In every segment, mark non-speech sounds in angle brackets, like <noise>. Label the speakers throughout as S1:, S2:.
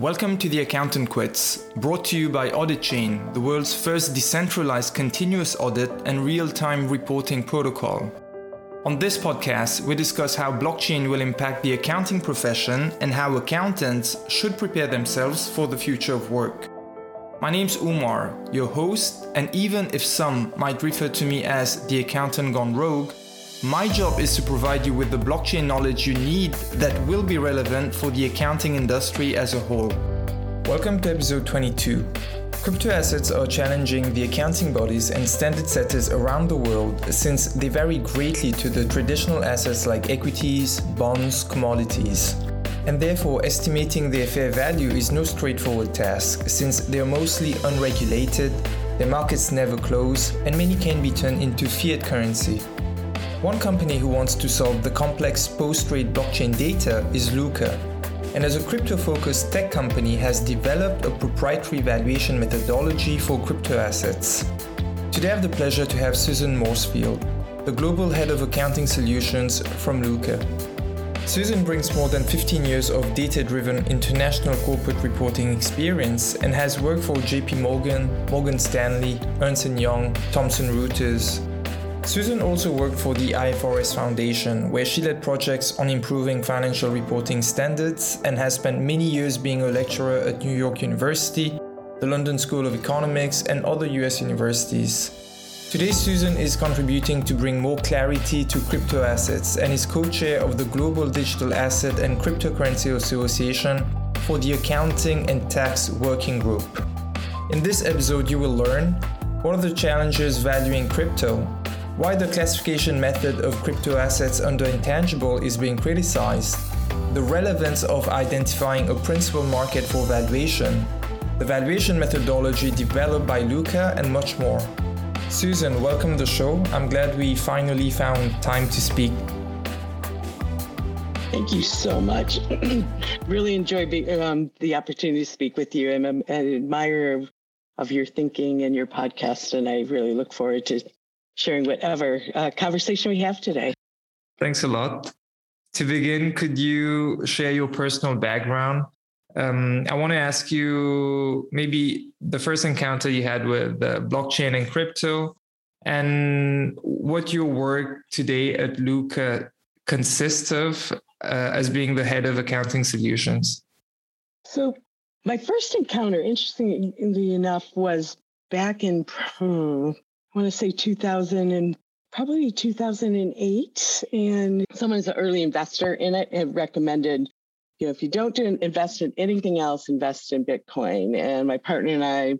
S1: Welcome to The Accountant Quits, brought to you by AuditChain, the world's first decentralized continuous audit and real time reporting protocol. On this podcast, we discuss how blockchain will impact the accounting profession and how accountants should prepare themselves for the future of work. My name's Umar, your host, and even if some might refer to me as the accountant gone rogue, my job is to provide you with the blockchain knowledge you need that will be relevant for the accounting industry as a whole. Welcome to episode 22. Crypto assets are challenging the accounting bodies and standard setters around the world since they vary greatly to the traditional assets like equities, bonds, commodities. And therefore, estimating their fair value is no straightforward task since they are mostly unregulated, their markets never close, and many can be turned into fiat currency. One company who wants to solve the complex post-trade blockchain data is Lukka, and as a crypto-focused tech company has developed a proprietary valuation methodology for crypto assets. Today I have the pleasure to have Susan Morsfield, the global head of accounting solutions from Lukka. Susan brings more than 15 years of data-driven international corporate reporting experience and has worked for JP Morgan, Morgan Stanley, Ernst & Young, Thomson Reuters, Susan also worked for the IFRS Foundation, where she led projects on improving financial reporting standards and has spent many years being a lecturer at New York University, the London School of Economics, and other US universities. Today, Susan is contributing to bring more clarity to crypto assets and is co chair of the Global Digital Asset and Cryptocurrency Association for the Accounting and Tax Working Group. In this episode, you will learn what are the challenges valuing crypto, why the classification method of crypto assets under intangible is being criticized, the relevance of identifying a principal market for valuation, the valuation methodology developed by Lukka, and much more. Susan, welcome to the show. I'm glad we finally found time to speak.
S2: Thank you so much. <clears throat> really enjoyed um, the opportunity to speak with you. I'm an admirer of your thinking and your podcast, and I really look forward to sharing whatever uh, conversation we have today.
S1: Thanks a lot. To begin, could you share your personal background? Um, I want to ask you maybe the first encounter you had with uh, blockchain and crypto, and what your work today at Lukka consists of uh, as being the head of accounting solutions.
S2: So, my first encounter, interestingly enough, was back in hmm, I want to say 2000 and probably 2008. And someone's an early investor in it had recommended, you know, if you don't do, invest in anything else, invest in Bitcoin. And my partner and I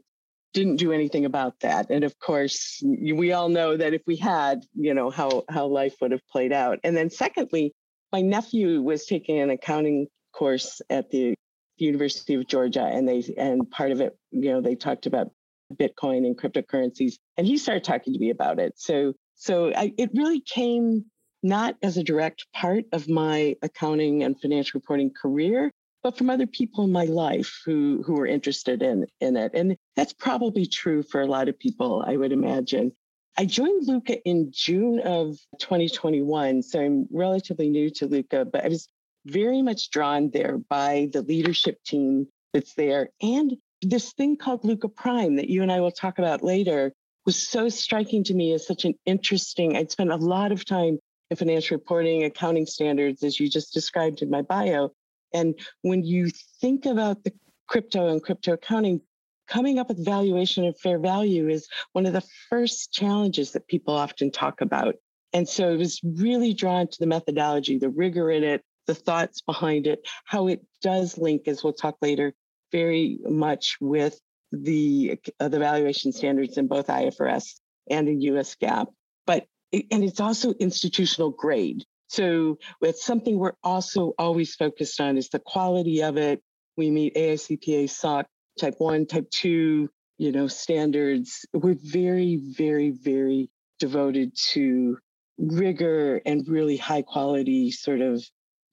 S2: didn't do anything about that. And of course, we all know that if we had, you know, how, how life would have played out. And then secondly, my nephew was taking an accounting course at the University of Georgia, and they and part of it, you know, they talked about Bitcoin and cryptocurrencies. And he started talking to me about it. So, so I, it really came not as a direct part of my accounting and financial reporting career, but from other people in my life who who were interested in in it. And that's probably true for a lot of people, I would imagine. I joined Lukka in June of 2021, so I'm relatively new to Lukka, but I was very much drawn there by the leadership team that's there and this thing called Lukka Prime that you and I will talk about later was so striking to me as such an interesting. I'd spent a lot of time in financial reporting, accounting standards, as you just described in my bio. And when you think about the crypto and crypto accounting, coming up with valuation of fair value is one of the first challenges that people often talk about. And so it was really drawn to the methodology, the rigor in it, the thoughts behind it, how it does link, as we'll talk later, very much with the uh, the valuation standards in both IFRS and in US GAAP. But it, and it's also institutional grade. So it's something we're also always focused on is the quality of it. We meet AICPA SOC type one, type two, you know, standards. We're very, very, very devoted to rigor and really high quality sort of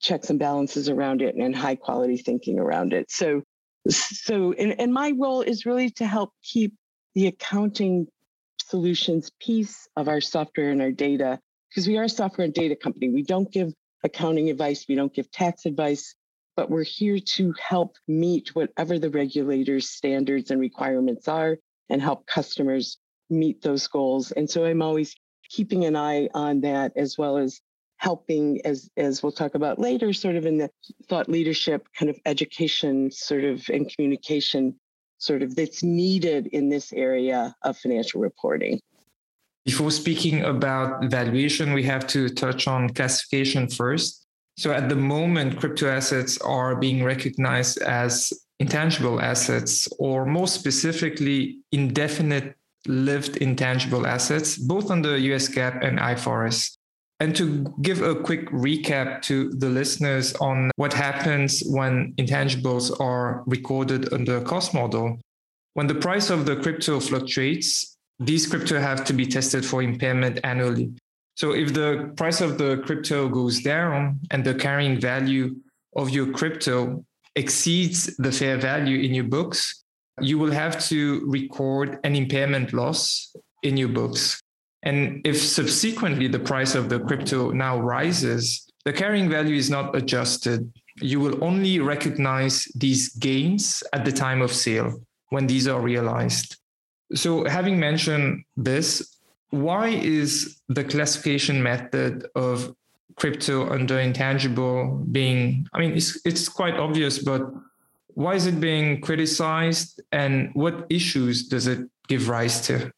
S2: checks and balances around it and high quality thinking around it. So so and, and my role is really to help keep the accounting solutions piece of our software and our data because we are a software and data company we don't give accounting advice we don't give tax advice but we're here to help meet whatever the regulators' standards and requirements are and help customers meet those goals. And so I'm always keeping an eye on that as well as helping as as we'll talk about later sort of in the thought leadership kind of education sort of and communication sort of that's needed in this area of financial reporting.
S1: Before speaking about valuation we have to touch on classification first. So at the moment crypto assets are being recognized as intangible assets or more specifically indefinite lived intangible assets both under US GAAP and IFRS and to give a quick recap to the listeners on what happens when intangibles are recorded under a cost model. When the price of the crypto fluctuates, these crypto have to be tested for impairment annually. So if the price of the crypto goes down and the carrying value of your crypto exceeds the fair value in your books, you will have to record an impairment loss in your books. And if subsequently the price of the crypto now rises, the carrying value is not adjusted. You will only recognize these gains at the time of sale when these are realized. So, having mentioned this, why is the classification method of crypto under intangible being, I mean, it's, it's quite obvious, but why is it being criticized and what issues does it give rise to?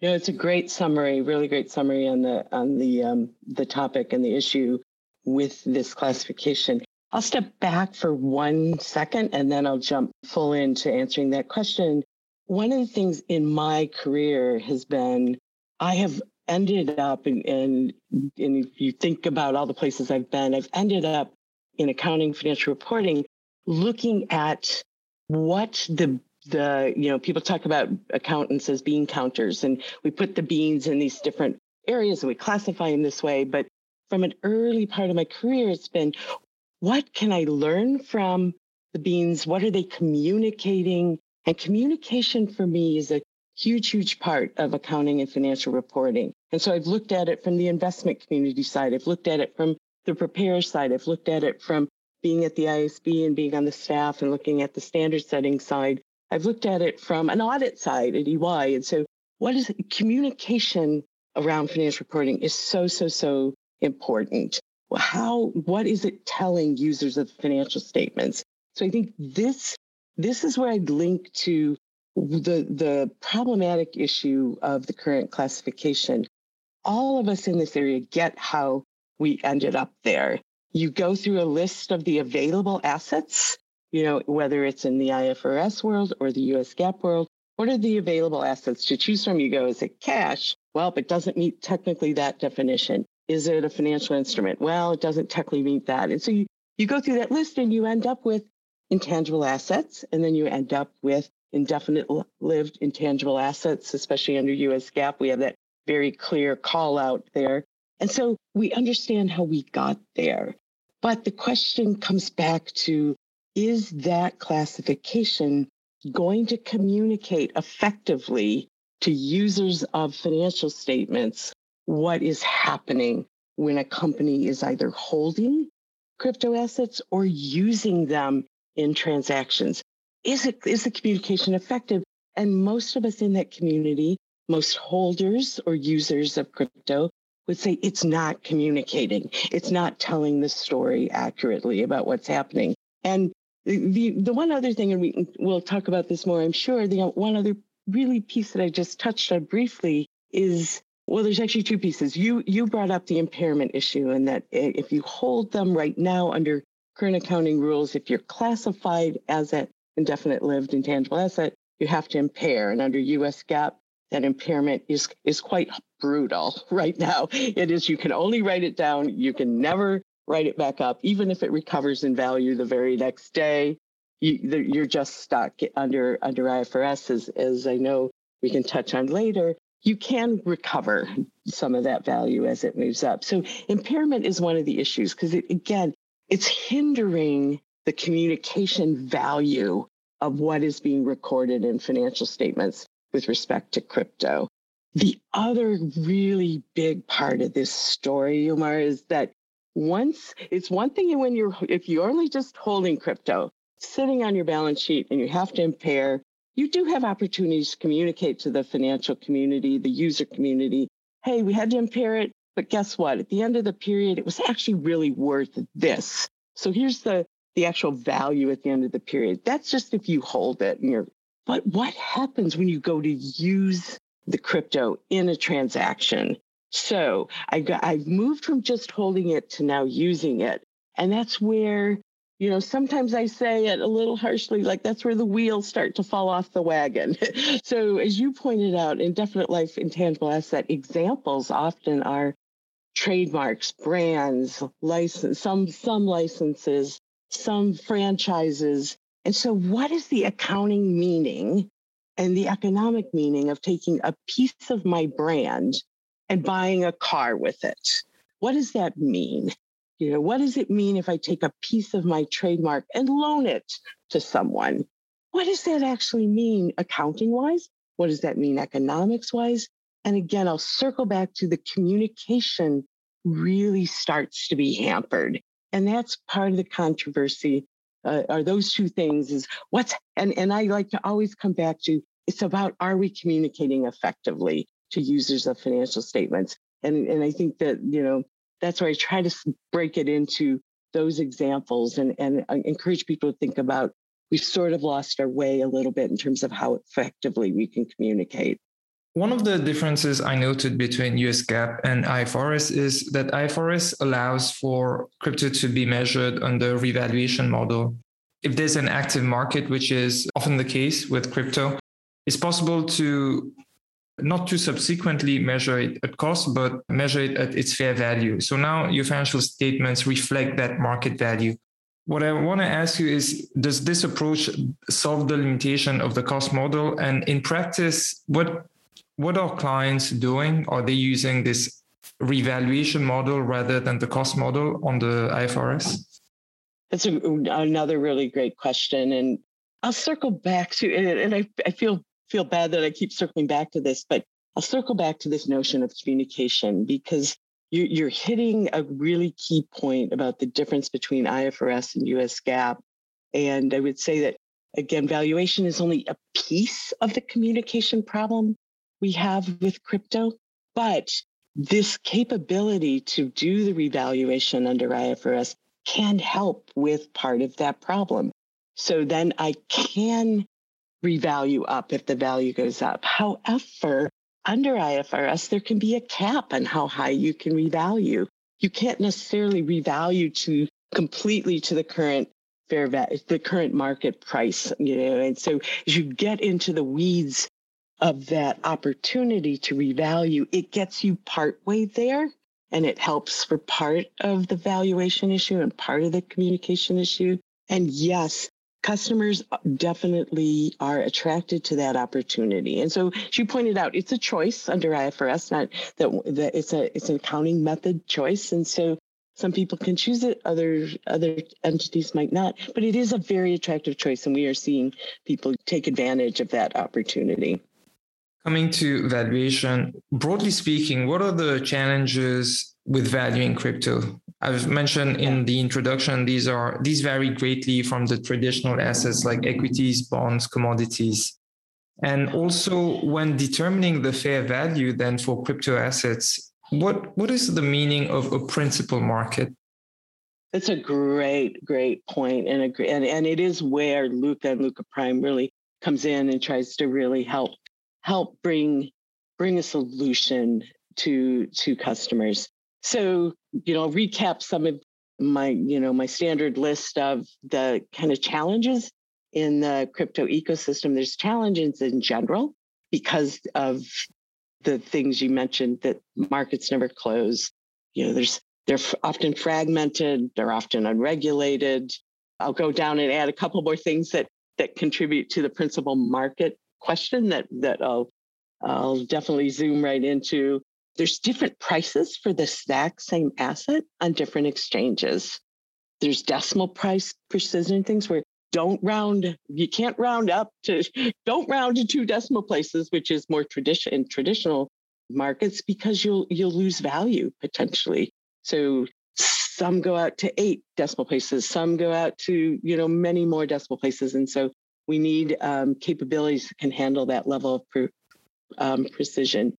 S2: Yeah, it's a great summary, really great summary on the on the um, the topic and the issue with this classification. I'll step back for one second and then I'll jump full into answering that question. One of the things in my career has been I have ended up and and, and if you think about all the places I've been, I've ended up in accounting, financial reporting, looking at what the the you know people talk about accountants as bean counters and we put the beans in these different areas and we classify them this way. But from an early part of my career it's been what can i learn from the beans? What are they communicating? And communication for me is a huge huge part of accounting and financial reporting. And so i've looked at it from the investment community side. I've looked at it from the preparer side. I've looked at it from being at the IASB and being on the staff and looking at the standard setting side I've looked at it from an audit side at EY. And so, what is communication around financial reporting is so, so, so important. How, what is it telling users of financial statements? So I think this, this is where I'd link to the, the problematic issue of the current classification. All of us in this area get how we ended up there. You go through a list of the available assets you know, whether it's in the IFRS world or the US GAAP world, what are the available assets to choose from? You go, is it cash? Well, it doesn't meet technically that definition. Is it a financial instrument? Well, it doesn't technically meet that. And so you, you go through that list and you end up with intangible assets, and then you end up with indefinite lived intangible assets, especially under US GAAP. We have that very clear call out there. And so we understand how we got there. But the question comes back to is that classification going to communicate effectively to users of financial statements what is happening when a company is either holding crypto assets or using them in transactions? Is it is the communication effective? And most of us in that community, most holders or users of crypto would say it's not communicating. It's not telling the story accurately about what's happening. And the, the one other thing, and we, we'll talk about this more, I'm sure, the one other really piece that I just touched on briefly is well, there's actually two pieces. You you brought up the impairment issue, and that if you hold them right now under current accounting rules, if you're classified as an indefinite lived intangible asset, you have to impair. And under US GAAP, that impairment is is quite brutal <laughs> right now. It is you can only write it down. You can never write it back up, even if it recovers in value the very next day. You, are just stuck under under IFRS, as, as I know we can touch on later. You can recover some of that value as it moves up. So impairment is one of the issues because it, again, it's hindering the communication value of what is being recorded in financial statements with respect to crypto. The other really big part of this story, Umar, is that once it's one thing when you're if you're only just holding crypto sitting on your balance sheet and you have to impair you do have opportunities to communicate to the financial community the user community. Hey we had to impair it but guess what? At the end of the period it was actually really worth this. So here's the the actual value at the end of the period. That's just if you hold it and you're but what happens when you go to use the crypto in a transaction so I got, I've moved from just holding it to now using it. And that's where, you know, sometimes I say it a little harshly, like that's where the wheels start to fall off the wagon. <laughs> so as you pointed out, indefinite life intangible asset examples often are trademarks, brands, license, some some licenses, some franchises. And so what is the accounting meaning and the economic meaning of taking a piece of my brand and buying a car with it. What does that mean? You know, what does it mean if I take a piece of my trademark and loan it to someone? What does that actually mean accounting wise? What does that mean economics wise? And again, I'll circle back to the communication really starts to be hampered. And that's part of the controversy. Uh, are those two things is what's and and I like to always come back to it's about are we communicating effectively? To users of financial statements. And, and I think that, you know, that's where I try to break it into those examples and, and uh, encourage people to think about we've sort of lost our way a little bit in terms of how effectively we can communicate.
S1: One of the differences I noted between US GAAP and IFRS is that IFRS allows for crypto to be measured under revaluation model. If there's an active market, which is often the case with crypto, it's possible to not to subsequently measure it at cost, but measure it at its fair value. So now your financial statements reflect that market value. What I want to ask you is Does this approach solve the limitation of the cost model? And in practice, what, what are clients doing? Are they using this revaluation model rather than the cost model on the IFRS?
S2: That's a, another really great question. And I'll circle back to it. And I, I feel feel bad that I keep circling back to this, but I'll circle back to this notion of communication because you, are hitting a really key point about the difference between IFRS and US GAAP. And I would say that, again, valuation is only a piece of the communication problem we have with crypto, but this capability to do the revaluation under IFRS can help with part of that problem. So then I can revalue up if the value goes up. However, under IFRS, there can be a cap on how high you can revalue. You can't necessarily revalue to completely to the current fair value, the current market price, you know. And so as you get into the weeds of that opportunity to revalue, it gets you part way there and it helps for part of the valuation issue and part of the communication issue. And yes, customers definitely are attracted to that opportunity. And so she pointed out it's a choice under IFRS, not that, that it's a it's an accounting method choice. And so some people can choose it, other other entities might not, but it is a very attractive choice, and we are seeing people take advantage of that opportunity.
S1: Coming to valuation, broadly speaking, what are the challenges with valuing crypto. I've mentioned in the introduction these are these vary greatly from the traditional assets like equities, bonds, commodities. And also when determining the fair value then for crypto assets, what what is the meaning of a principal market?
S2: That's a great, great point, and a and, and it is where Lukka and Lukka Prime really comes in and tries to really help help bring bring a solution to to customers. So, you know, recap some of my, you know, my standard list of the kind of challenges in the crypto ecosystem. There's challenges in general because of the things you mentioned that markets never close. You know, there's they're often fragmented, they're often unregulated. I'll go down and add a couple more things that that contribute to the principal market question that that I'll I'll definitely zoom right into there's different prices for the exact same asset on different exchanges. There's decimal price precision things where don't round, you can't round up to, <laughs> don't round to two decimal places, which is more tradition in traditional markets because you'll you'll lose value potentially. So some go out to eight decimal places, some go out to, you know, many more decimal places. And so we need um, capabilities that can handle that level of pre- um, precision.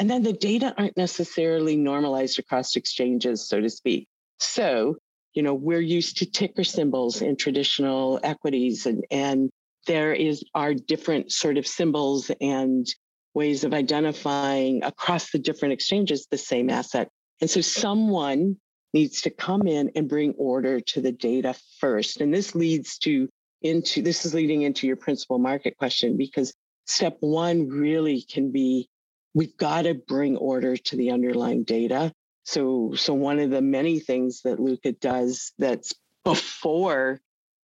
S2: And then the data aren't necessarily normalized across exchanges, so to speak. So, you know, we're used to ticker symbols in traditional equities, and, and there is are different sort of symbols and ways of identifying across the different exchanges the same asset. And so someone needs to come in and bring order to the data first. And this leads to into this is leading into your principal market question because step one really can be we've got to bring order to the underlying data. So so one of the many things that Lukka does that's before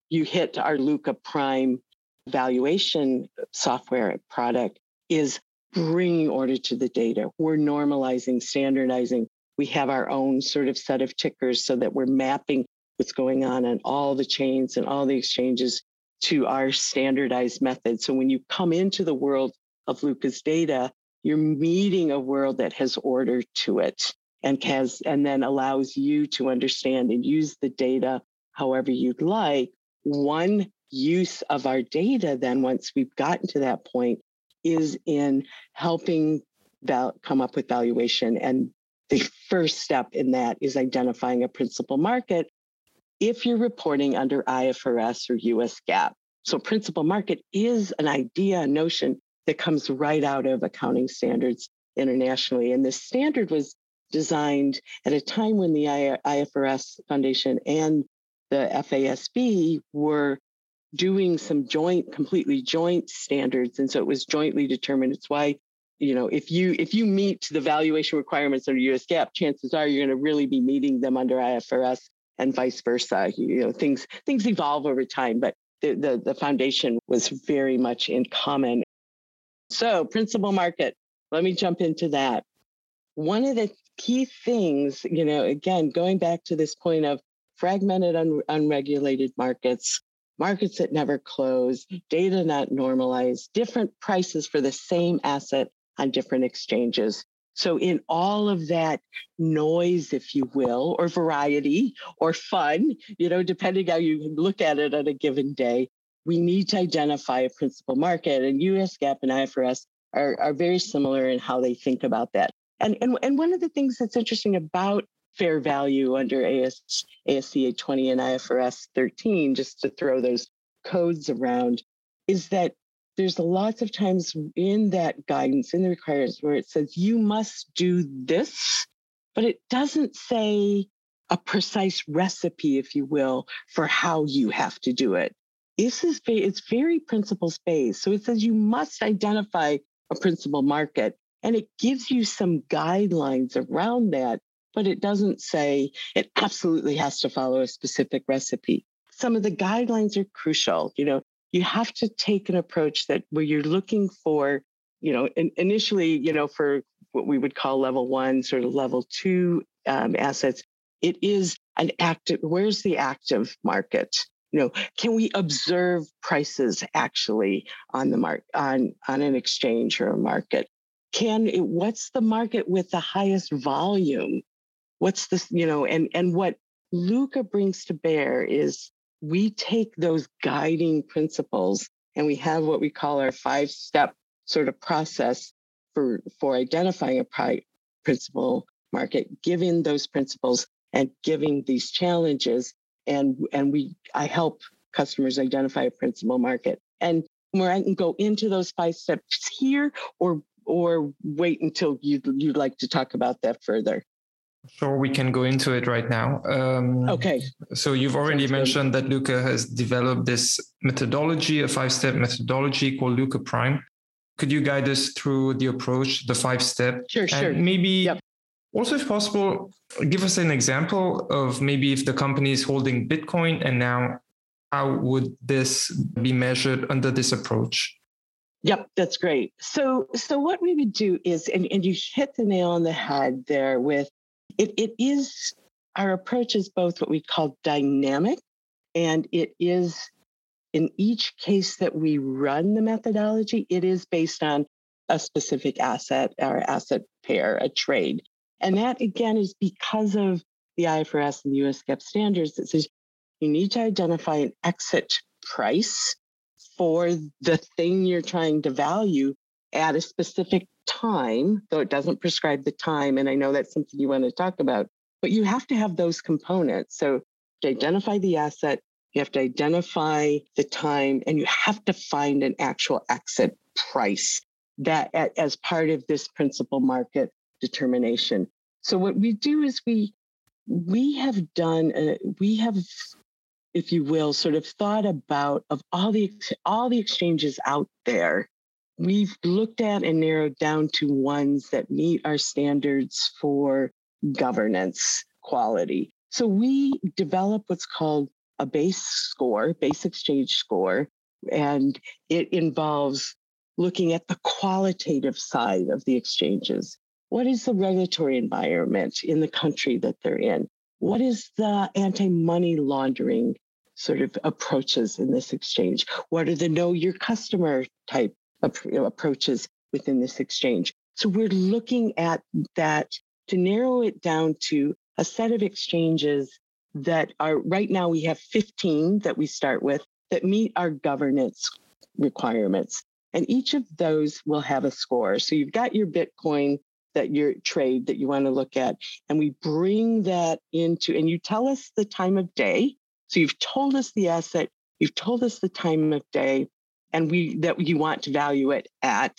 S2: you hit our Lukka Prime valuation software product is bringing order to the data. We're normalizing, standardizing. We have our own sort of set of tickers so that we're mapping what's going on in all the chains and all the exchanges to our standardized method. So when you come into the world of Lukka's data, you're meeting a world that has order to it and has and then allows you to understand and use the data however you'd like. One use of our data then once we've gotten to that point is in helping val- come up with valuation. And the first step in that is identifying a principal market if you're reporting under IFRS or US GAAP. So, principal market is an idea, a notion that comes right out of accounting standards internationally. And this standard was designed at a time when the IFRS Foundation and the FASB were doing some joint, completely joint standards. And so it was jointly determined. It's why, you know, if you if you meet the valuation requirements under US GAAP, chances are you're going to really be meeting them under IFRS and vice versa. You know, things things evolve over time, but the, the, the foundation was very much in common. So principal market, let me jump into that. One of the key things, you know, again, going back to this point of fragmented, un- unregulated markets, markets that never close, data not normalized, different prices for the same asset on different exchanges. So, in all of that noise, if you will, or variety or fun, you know, depending how you look at it on a given day, we need to identify a principal market. And US GAAP and IFRS are, are very similar in how they think about that. And, and, and one of the things that's interesting about fair value under AS, ASC 820 and IFRS 13, just to throw those codes around, is that there's lots of times in that guidance, in the requirements, where it says you must do this, but it doesn't say a precise recipe, if you will, for how you have to do it. This is it's very principles based. So it says you must identify a principal market and it gives you some guidelines around that but it doesn't say it absolutely has to follow a specific recipe. Some of the guidelines are crucial. You know, you have to take an approach that where you're looking for, you know, in, initially, you know, for what we would call level one, sort of level two um, assets, it is an active, where's the active market? You know, can we observe prices actually on the mark on on an exchange or a market? Can it, what's the market with the highest volume? what's this you know and and what Lukka brings to bear is we take those guiding principles and we have what we call our five step sort of process for for identifying a pri- principal market giving those principles and giving these challenges and and we i help customers identify a principal market and where i can go into those five steps here or or wait until you you'd like to talk about that further
S1: Sure, we can go into it right now.
S2: Um, okay.
S1: So you've already mentioned that Lukka has developed this methodology, a five-step methodology called Lukka Prime. Could you guide us through the approach, the five step?
S2: Sure, and sure.
S1: Maybe yep. Also, if possible, give us an example of maybe if the company is holding Bitcoin and now how would this be measured under this approach?
S2: Yep, that's great. So, so what we would do is, and, and you hit the nail on the head there with it, it is, our approach is both what we call dynamic, and it is in each case that we run the methodology, it is based on a specific asset or asset pair, a trade. And that again is because of the IFRS and the US GAAP standards that says you need to identify an exit price for the thing you're trying to value at a specific time, though it doesn't prescribe the time. And I know that's something you want to talk about, but you have to have those components. So to identify the asset, you have to identify the time, and you have to find an actual exit price that as part of this principal market determination. So what we do is we we have done uh, we have if you will sort of thought about of all the all the exchanges out there we've looked at and narrowed down to ones that meet our standards for governance quality so we develop what's called a base score base exchange score and it involves looking at the qualitative side of the exchanges what is the regulatory environment in the country that they're in? What is the anti money laundering sort of approaches in this exchange? What are the know your customer type approaches within this exchange? So we're looking at that to narrow it down to a set of exchanges that are right now we have 15 that we start with that meet our governance requirements. And each of those will have a score. So you've got your Bitcoin that your trade that you want to look at. And we bring that into, and you tell us the time of day. So you've told us the asset, you've told us the time of day, and we that you want to value it at.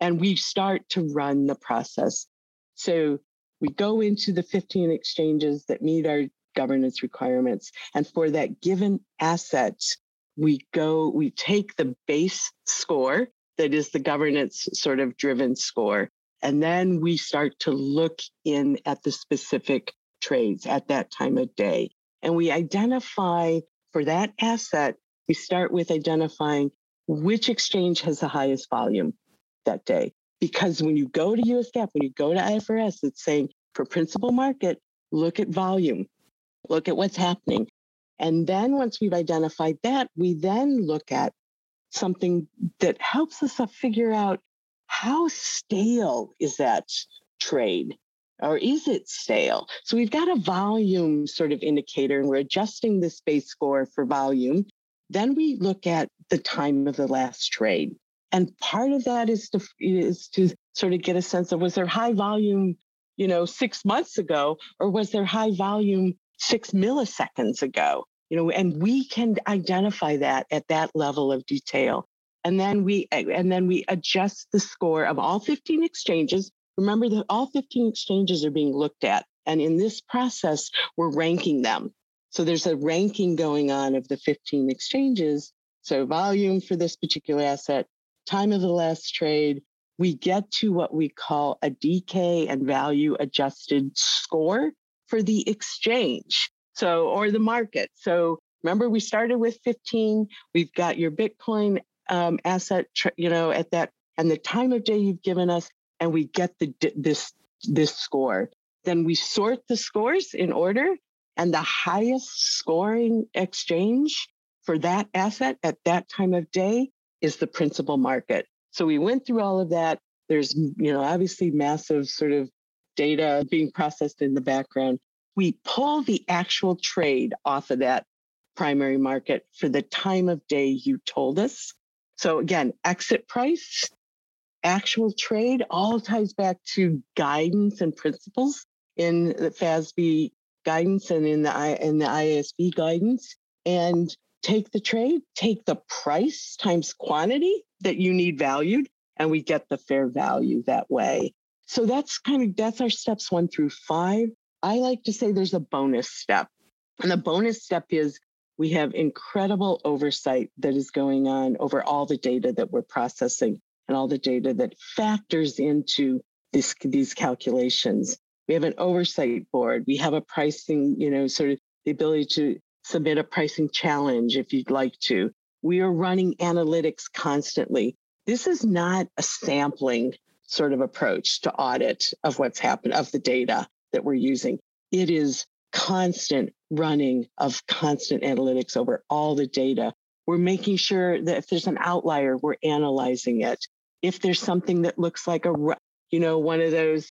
S2: And we start to run the process. So we go into the 15 exchanges that meet our governance requirements. And for that given asset, we go, we take the base score that is the governance sort of driven score and then we start to look in at the specific trades at that time of day. And we identify for that asset, we start with identifying which exchange has the highest volume that day. Because when you go to US when you go to IFRS, it's saying for principal market, look at volume, look at what's happening. And then once we've identified that, we then look at something that helps us figure out how stale is that trade? Or is it stale? So we've got a volume sort of indicator, and we're adjusting the base score for volume. Then we look at the time of the last trade. And part of that is to, is to sort of get a sense of was there high volume, you know, six months ago, or was there high volume six milliseconds ago? You know, and we can identify that at that level of detail and then we and then we adjust the score of all 15 exchanges. Remember that all 15 exchanges are being looked at and in this process we're ranking them. So there's a ranking going on of the 15 exchanges. So volume for this particular asset time of the last trade we get to what we call a decay and value adjusted score for the exchange. So or the market. So remember we started with 15 we've got your bitcoin um, asset, you know, at that and the time of day you've given us, and we get the this this score. Then we sort the scores in order, and the highest scoring exchange for that asset at that time of day is the principal market. So we went through all of that. There's, you know, obviously massive sort of data being processed in the background. We pull the actual trade off of that primary market for the time of day you told us. So again, exit price, actual trade, all ties back to guidance and principles in the FASB guidance and in the in the IASB guidance. And take the trade, take the price times quantity that you need valued, and we get the fair value that way. So that's kind of that's our steps one through five. I like to say there's a bonus step. And the bonus step is we have incredible oversight that is going on over all the data that we're processing and all the data that factors into this, these calculations. We have an oversight board. We have a pricing, you know, sort of the ability to submit a pricing challenge if you'd like to. We are running analytics constantly. This is not a sampling sort of approach to audit of what's happened, of the data that we're using. It is constant running of constant analytics over all the data. We're making sure that if there's an outlier, we're analyzing it. If there's something that looks like a, you know, one of those,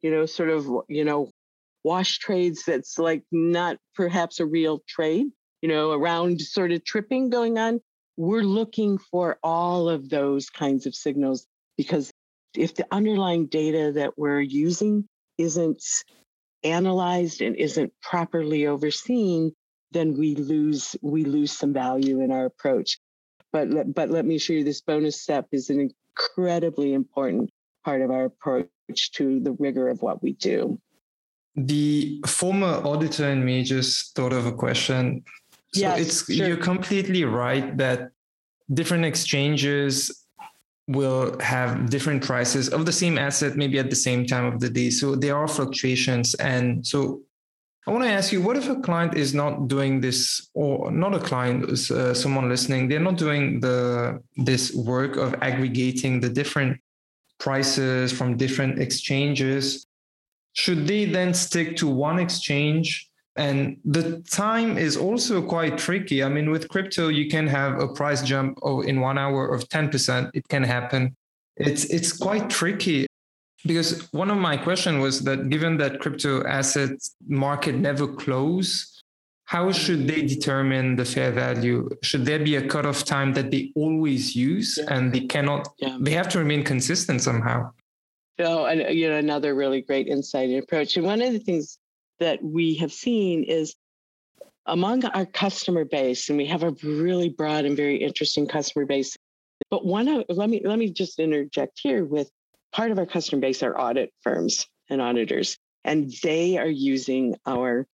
S2: you know, sort of, you know, wash trades that's like not perhaps a real trade, you know, around sort of tripping going on. We're looking for all of those kinds of signals because if the underlying data that we're using isn't analyzed and isn't properly overseen, then we lose we lose some value in our approach. But but let me show you, this bonus step is an incredibly important part of our approach to the rigor of what we do.
S1: The former auditor in me just thought of a question. So yes, it's sure. you're completely right that different exchanges will have different prices of the same asset maybe at the same time of the day. So there are fluctuations. And so i want to ask you what if a client is not doing this or not a client uh, someone listening they're not doing the this work of aggregating the different prices from different exchanges? Should they then stick to one exchange and the time is also quite tricky. I mean, with crypto, you can have a price jump in one hour of 10%. It can happen. It's it's quite tricky because one of my questions was that given that crypto asset market never close, how should they determine the fair value? Should there be a cutoff time that they always use yeah. and they cannot yeah. they have to remain consistent somehow?
S2: Oh, and you know, another really great insight and approach. And one of the things that we have seen is among our customer base, and we have a really broad and very interesting customer base. But one of let me let me just interject here with part of our customer base are audit firms and auditors, and they are using our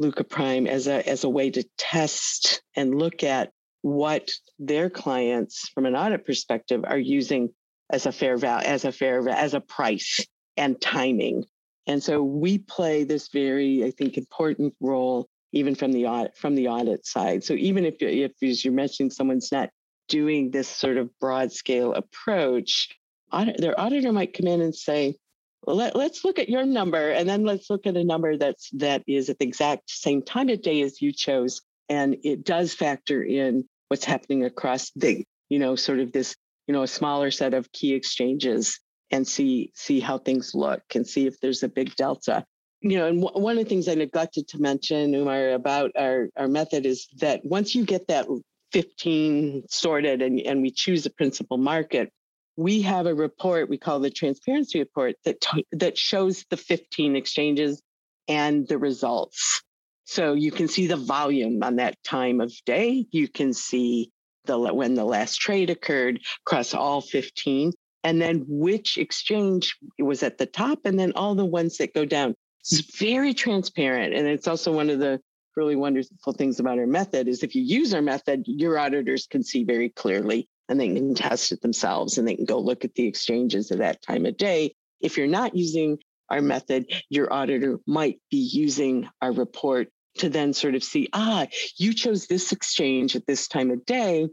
S2: Lukka Prime as a as a way to test and look at what their clients from an audit perspective are using as a fair value as a fair as a price and timing and so we play this very, I think, important role even from the audit from the audit side. So even if if as you're mentioning someone's not doing this sort of broad scale approach, audit, their auditor might come in and say, well, let, let's look at your number and then let's look at a number that's that is at the exact same time of day as you chose. And it does factor in what's happening across the, you know, sort of this, you know, a smaller set of key exchanges and see see how things look and see if there's a big delta. You know and w- one of the things i neglected to mention umar about our our method is that once you get that 15 sorted and, and we choose a principal market we have a report we call the transparency report that t- that shows the 15 exchanges and the results. So you can see the volume on that time of day. You can see the when the last trade occurred across all 15 and then which exchange was at the top, and then all the ones that go down. It's very transparent. And it's also one of the really wonderful things about our method is if you use our method, your auditors can see very clearly and they can test it themselves and they can go look at the exchanges at that time of day. If you're not using our method, your auditor might be using our report to then sort of see, ah, you chose this exchange at this time of day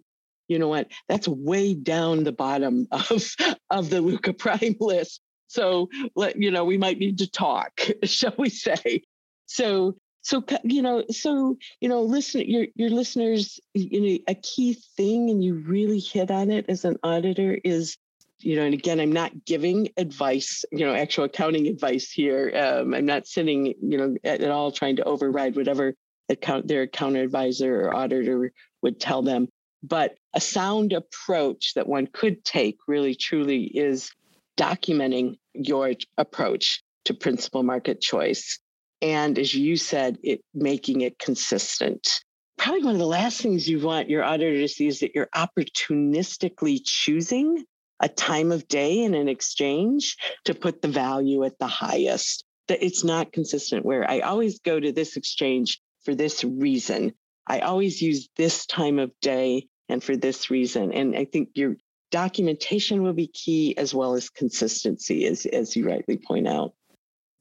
S2: you know what? That's way down the bottom <laughs> of of the Lukka Prime list. So let you know we might need to talk, <laughs> shall we say? So so you know so you know listen your your listeners you know a key thing and you really hit on it as an auditor is you know and again i'm not giving advice you know actual accounting advice here um, i'm not sitting you know at, at all trying to override whatever account their account advisor or auditor would tell them but a sound approach that one could take really truly is documenting your approach to principal market choice. And as you said, it making it consistent. Probably one of the last things you want your auditor to see is that you're opportunistically choosing a time of day in an exchange to put the value at the highest. That it's not consistent where I always go to this exchange for this reason. I always use this time of day and for this reason. And I think your documentation will be key as well as consistency, as, as you rightly point out.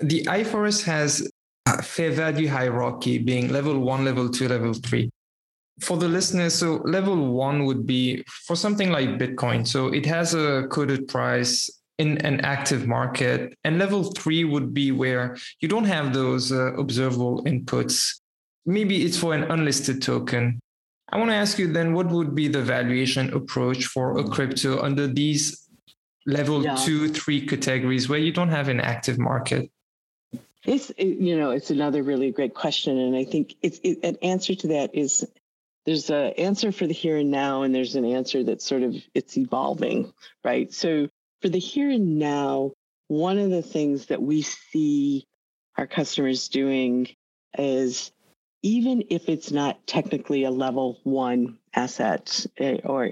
S1: The IFRS has a fair value hierarchy being level one, level two, level three. For the listeners, so level one would be for something like Bitcoin. So it has a quoted price in an active market. And level three would be where you don't have those uh, observable inputs. Maybe it's for an unlisted token. I want to ask you then what would be the valuation approach for a crypto under these level yeah. two, three categories where you don't have an active market?
S2: It's you know it's another really great question, and I think it's it, an answer to that is there's an answer for the here and now, and there's an answer that's sort of it's evolving, right? So for the here and now, one of the things that we see our customers doing is even if it's not technically a level one asset eh, or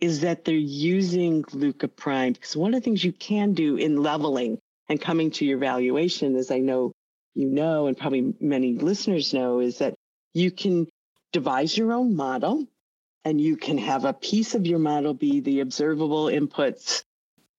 S2: is that they're using Lukka Prime because one of the things you can do in leveling and coming to your valuation, as I know you know, and probably many listeners know, is that you can devise your own model and you can have a piece of your model be the observable inputs.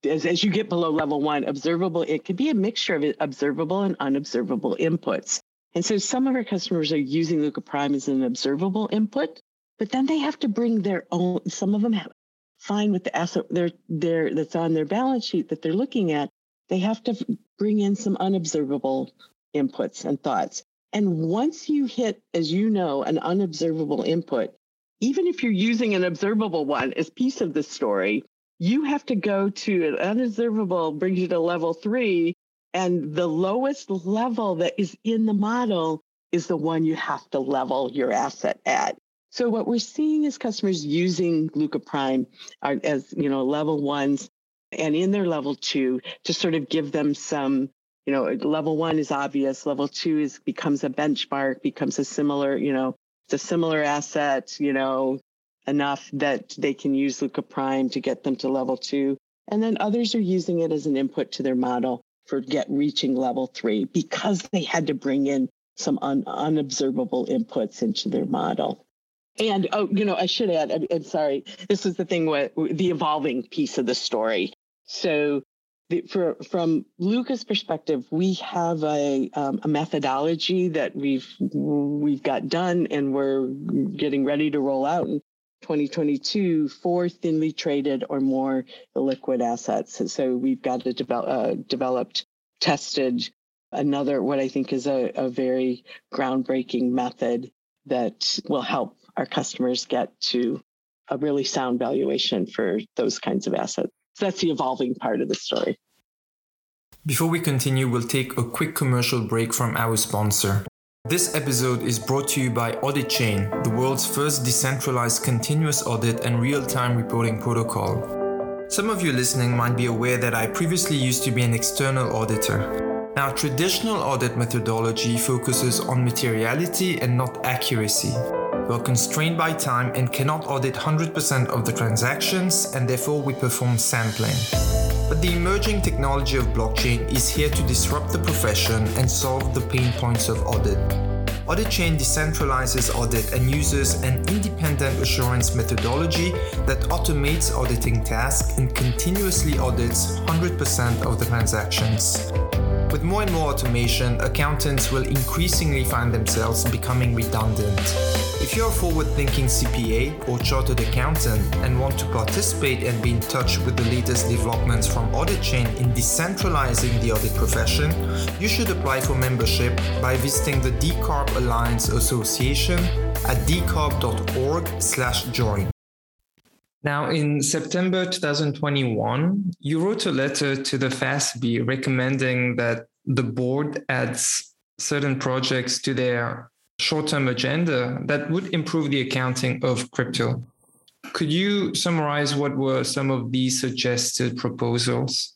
S2: As, as you get below level one, observable, it could be a mixture of observable and unobservable inputs. And so some of our customers are using Lukka Prime as an observable input, but then they have to bring their own, some of them have fine with the asset they're, they're, that's on their balance sheet that they're looking at. They have to bring in some unobservable inputs and thoughts. And once you hit, as you know, an unobservable input, even if you're using an observable one as piece of the story, you have to go to an unobservable brings you to level three. And the lowest level that is in the model is the one you have to level your asset at. So what we're seeing is customers using Lukka Prime uh, as, you know, level ones and in their level two to sort of give them some you know level one is obvious level two is becomes a benchmark becomes a similar you know it's a similar asset you know enough that they can use Lukka Prime to get them to level two and then others are using it as an input to their model for get reaching level three because they had to bring in some un, unobservable inputs into their model. And oh you know i should add I'm, I'm sorry this is the thing with the evolving piece of the story. So the, for, from Lukka's perspective, we have a, um, a methodology that we've we've got done, and we're getting ready to roll out. In 2022 for thinly traded or more liquid assets. So we've got a develop, uh, developed, tested another what I think is a, a very groundbreaking method that will help our customers get to a really sound valuation for those kinds of assets. So that's the evolving part of the story.
S1: Before we continue, we'll take a quick commercial break from our sponsor. This episode is brought to you by AuditChain, the world's first decentralized continuous audit and real time reporting protocol. Some of you listening might be aware that I previously used to be an external auditor. Now, traditional audit methodology focuses on materiality and not accuracy. We are constrained by time and cannot audit 100% of the transactions, and therefore we perform sampling. But the emerging technology of blockchain is here to disrupt the profession and solve the pain points of audit. AuditChain decentralizes audit and uses an independent assurance methodology that automates auditing tasks and continuously audits 100% of the transactions. With more and more automation, accountants will increasingly find themselves becoming redundant. If you're a forward thinking CPA or chartered accountant and want to participate and be in touch with the latest developments from AuditChain in decentralizing the audit profession, you should apply for membership by visiting the Decarb Alliance Association at decarb.org/join. Now, in September 2021, you wrote a letter to the FASB recommending that the board adds certain projects to their short term agenda that would improve the accounting of crypto. Could you summarize what were some of these suggested proposals?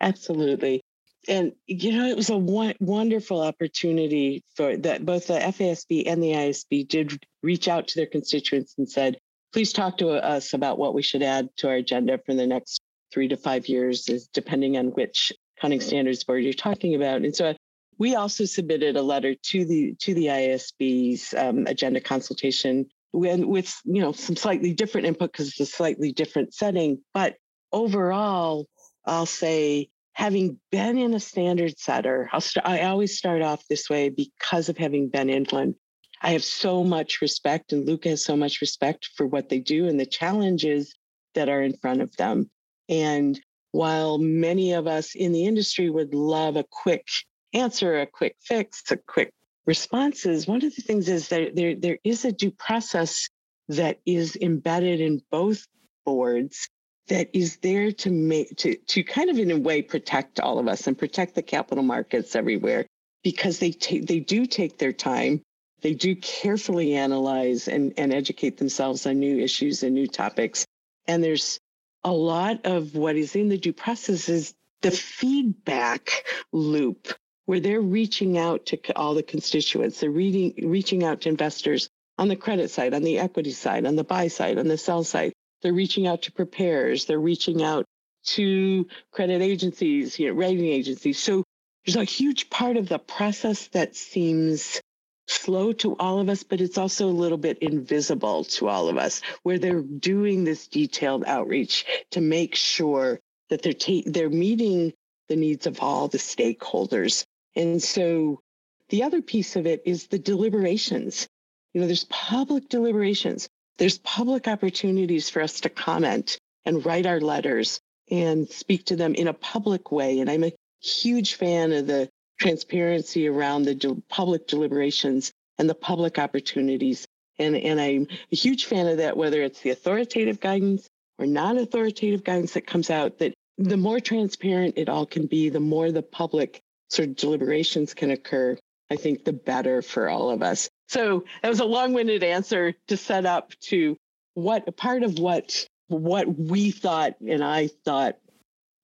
S2: Absolutely. And, you know, it was a wonderful opportunity for that both the FASB and the IASB did reach out to their constituents and said, please talk to us about what we should add to our agenda for the next three to five years, is depending on which accounting standards board you're talking about. And so we also submitted a letter to the to the IASB's um, agenda consultation with, with you know some slightly different input because it's a slightly different setting. But overall, I'll say having been in a standard setter, I'll st- I always start off this way because of having been in one. I have so much respect, and Lukka has so much respect for what they do and the challenges that are in front of them. And while many of us in the industry would love a quick answer, a quick fix, a quick responses, one of the things is that there, there is a due process that is embedded in both boards that is there to make to to kind of in a way protect all of us and protect the capital markets everywhere because they take they do take their time. They do carefully analyze and, and educate themselves on new issues and new topics. And there's a lot of what is in the due process is the feedback loop where they're reaching out to all the constituents. They're reading, reaching out to investors on the credit side, on the equity side, on the buy side, on the sell side. They're reaching out to preparers. They're reaching out to credit agencies, you know, rating agencies. So there's a huge part of the process that seems slow to all of us, but it's also a little bit invisible to all of us, where they're doing this detailed outreach to make sure that they're ta- they're meeting the needs of all the stakeholders. And so the other piece of it is the deliberations. You know, there's public deliberations. There's public opportunities for us to comment and write our letters and speak to them in a public way. And I'm a huge fan of the transparency around the public deliberations and the public opportunities. And, and I'm a huge fan of that, whether it's the authoritative guidance or non authoritative guidance that comes out, that the more transparent it all can be, the more the public sort of deliberations can occur, I think the better for all of us. So that was a long-winded answer to set up to what part of what what we thought and I thought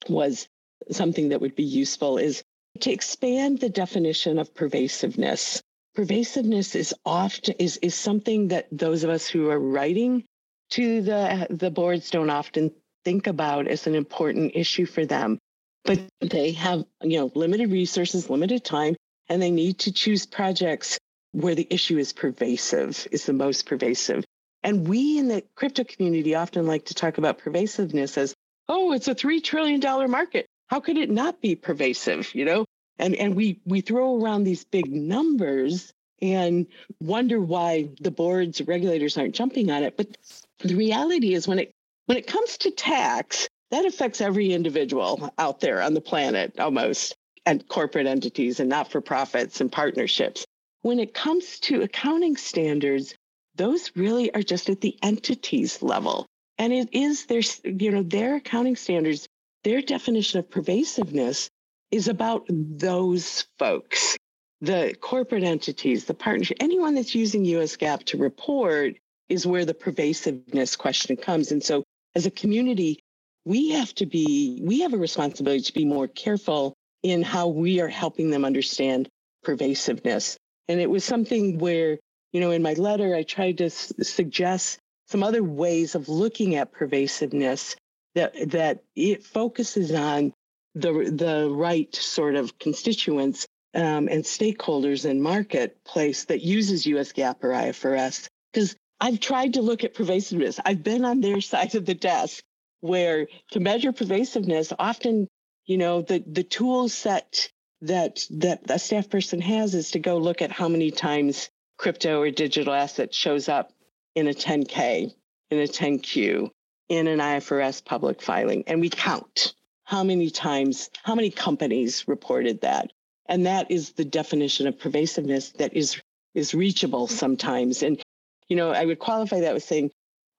S2: was something that would be useful is to expand the definition of pervasiveness. Pervasiveness is often is, is something that those of us who are writing to the the boards don't often think about as an important issue for them. But they have, you know, limited resources, limited time, and they need to choose projects where the issue is pervasive, is the most pervasive. And we in the crypto community often like to talk about pervasiveness as, oh, it's a $3 trillion market. How could it not be pervasive? You know, and, and we, we throw around these big numbers and wonder why the boards, regulators aren't jumping on it. But the reality is when it when it comes to tax, that affects every individual out there on the planet almost, and corporate entities and not for profits and partnerships. When it comes to accounting standards, those really are just at the entities level. And it is their, you know, their accounting standards, their definition of pervasiveness is about those folks, the corporate entities, the partnership, anyone that's using US GAAP to report is where the pervasiveness question comes. And so as a community, we have to be, we have a responsibility to be more careful in how we are helping them understand pervasiveness. And it was something where, you know, in my letter, I tried to s- suggest some other ways of looking at pervasiveness that, that it focuses on the, the right sort of constituents um, and stakeholders and marketplace that uses US GAAP or IFRS. Because I've tried to look at pervasiveness. I've been on their <laughs> side of the desk where to measure pervasiveness, often, you know, the, the tool set that that a staff person has is to go look at how many times crypto or digital asset shows up in a 10K, in a 10Q, in an IFRS public filing. And we count how many times, how many companies reported that. And that is the definition of pervasiveness that is is reachable sometimes. And you know, I would qualify that with saying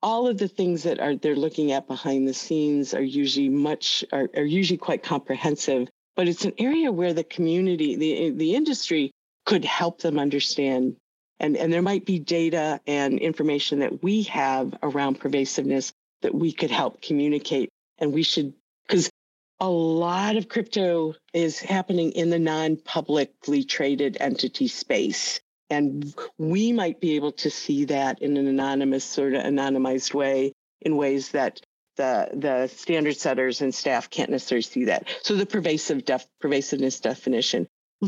S2: all of the things that are they're looking at behind the scenes are usually much are, are usually quite comprehensive, but it's an area where the community, the the industry could help them understand. And, and there might be data and information that we have around pervasiveness that we could help communicate. And we should, because a lot of crypto is happening in the non publicly traded entity space. And we might be able to see that in an anonymous, sort of anonymized way in ways that the, the standard setters and staff can't necessarily see that. So the pervasive def, pervasiveness definition.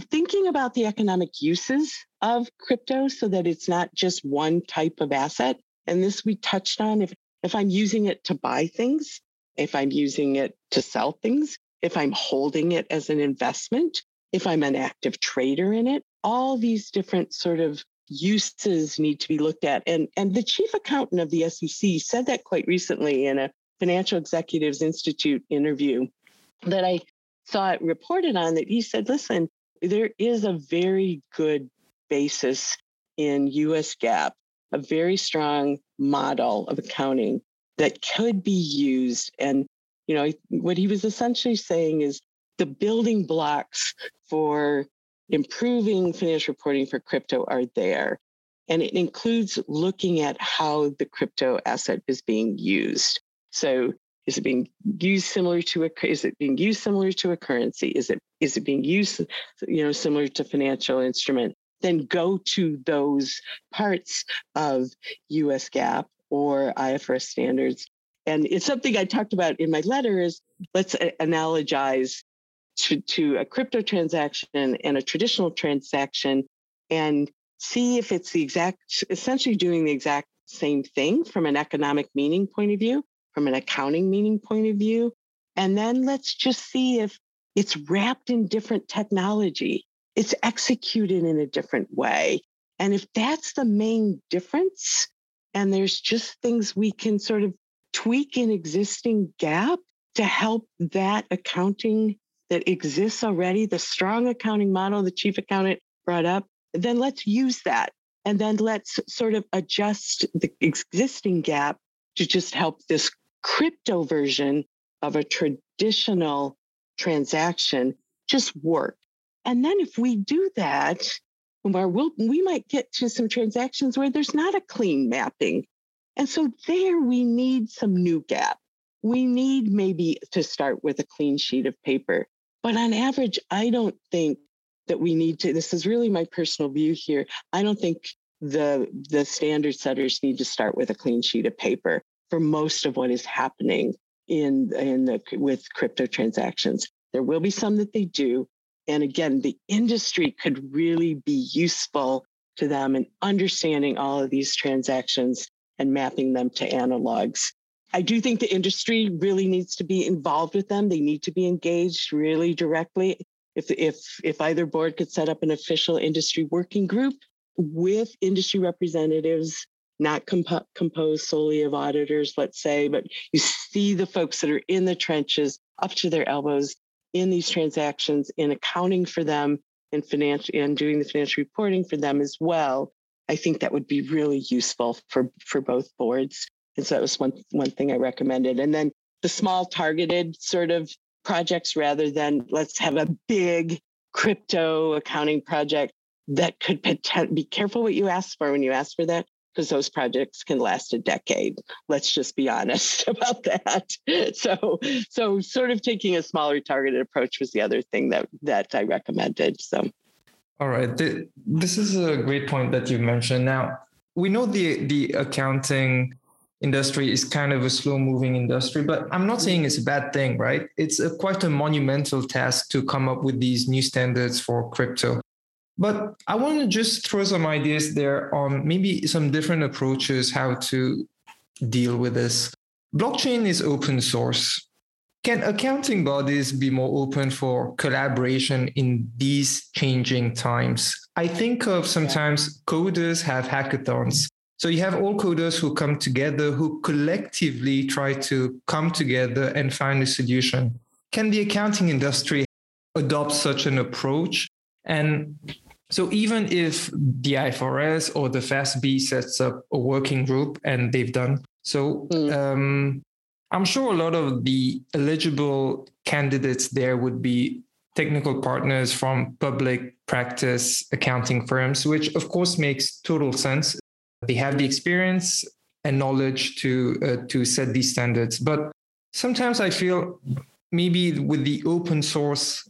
S2: Thinking about the economic uses of crypto so that it's not just one type of asset. And this we touched on. If, if I'm using it to buy things, if I'm using it to sell things, if I'm holding it as an investment, if I'm an active trader in it, all these different sort of uses need to be looked at. And, and the chief accountant of the SEC said that quite recently in a Financial Executives Institute interview that I saw it reported on that he said, listen, there is a very good basis in US GAAP, a very strong model of accounting that could be used. And, you know, what he was essentially saying is the building blocks for improving financial reporting for crypto are there. And it includes looking at how the crypto asset is being used. So is it being used similar to a is it being used similar to a currency? Is it is it being used you know similar to financial instrument? Then go to those parts of US GAAP or IFRS standards. And it's something I talked about in my letter is let's analogize to, to a crypto transaction and a traditional transaction and see if it's the exact, essentially doing the exact same thing from an economic meaning point of view, from an accounting meaning point of view. And then let's just see if it's wrapped in different technology, it's executed in a different way. And if that's the main difference, and there's just things we can sort of tweak in existing GAAP to help that accounting that exists already, the strong accounting model the chief accountant brought up, then let's use that. And then let's sort of adjust the existing GAAP to just help this crypto version of a traditional transaction just work. And then if we do that, where we'll, we might get to some transactions where there's not a clean mapping. And so there we need some new GAAP. We need maybe to start with a clean sheet of paper. But on average, I don't think that we need to, this is really my personal view here. I don't think the, the standard setters need to start with a clean sheet of paper for most of what is happening in, in the, with crypto transactions. There will be some that they do. And again, the industry could really be useful to them in understanding all of these transactions and mapping them to analogs. I do think the industry really needs to be involved with them. They need to be engaged really directly. If, if, if either board could set up an official industry working group with industry representatives, not comp- composed solely of auditors, let's say, but you see the folks that are in the trenches up to their elbows in these transactions, in accounting for them, and financial and doing the financial reporting for them as well. I think that would be really useful for for both boards. And so that was one, one thing I recommended. And then the small targeted sort of projects rather than let's have a big crypto accounting project that could potentially be careful what you ask for when you ask for that because those projects can last a decade. Let's just be <laughs> honest about that. So so sort of taking a smaller targeted approach was the other thing that that i recommended so.
S1: All right this is a great point that you mentioned. Now we know the the accounting industry is kind of a slow moving industry but i'm not saying it's a bad thing right? It's a, quite a monumental task to come up with these new standards for crypto but i want to just throw some ideas there on maybe some different approaches how to deal with this. Blockchain is open source. Can accounting bodies be more open for collaboration in these changing times? I think of sometimes coders have hackathons. So you have all coders who come together, who collectively try to come together and find a solution. Can the accounting industry adopt such an approach? And so even if the IFRS or the FASB sets up a working group and they've done so, mm. um, I'm sure a lot of the eligible candidates there would be technical partners from public practice accounting firms, which of course makes total sense. They have the experience and knowledge to uh, to set these standards. But sometimes I feel maybe with the open source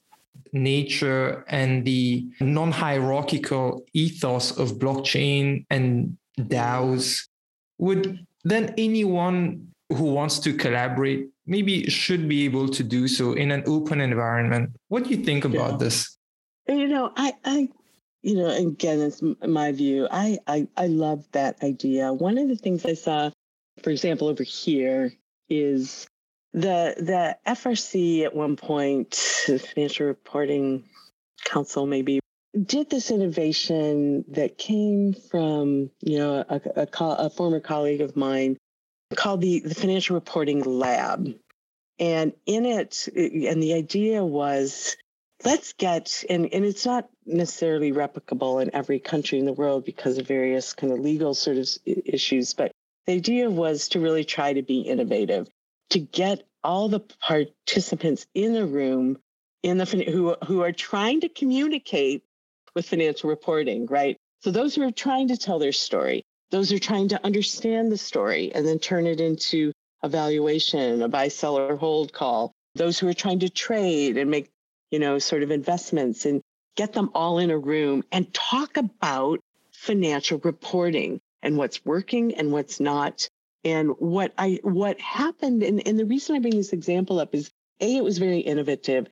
S1: nature and the non-hierarchical ethos of blockchain and DAOs, would then anyone who wants to collaborate maybe should be able to do so in an open environment. What do you think about yeah. this?
S2: You know, I, I you know, again, it's my view. I, I I love that idea. One of the things I saw, for example, over here is the the FRC at one point, the Financial Reporting Council, maybe did this innovation that came from you know a, a, a former colleague of mine called the the Financial Reporting Lab, and in it, and the idea was let's get and, and it's not necessarily replicable in every country in the world because of various kind of legal sort of issues but the idea was to really try to be innovative to get all the participants in the room in the who who are trying to communicate with financial reporting, right? So those who are trying to tell their story, those who are trying to understand the story and then turn it into a valuation, a buy, sell, or hold call, those who are trying to trade and make, you know, sort of investments and get them all in a room and talk about financial reporting and what's working and what's not. And what I what happened, and, and the reason I bring this example up is A, it was very innovative.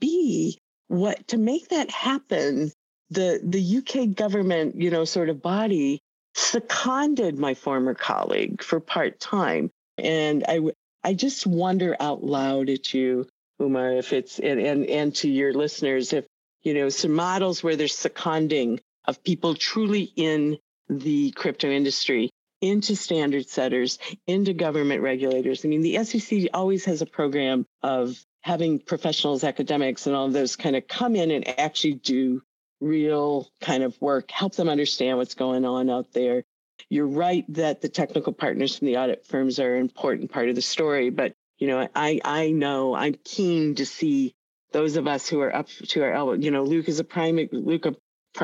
S2: B, what to make that happen, the the UK government, you know, sort of body seconded my former colleague for part time. And I I just wonder out loud at you, Uma, if it's and, and and to your listeners, if you know some models where there's seconding of people truly in the crypto industry into standard setters, into government regulators. I mean, the SEC always has a program of having professionals, academics, and all of those kind of come in and actually do real kind of work, help them understand what's going on out there. You're right that the technical partners from the audit firms are an important part of the story, but you know, I I know I'm keen to see those of us who are up to our elbow. You know, Lukka is a prime Lukka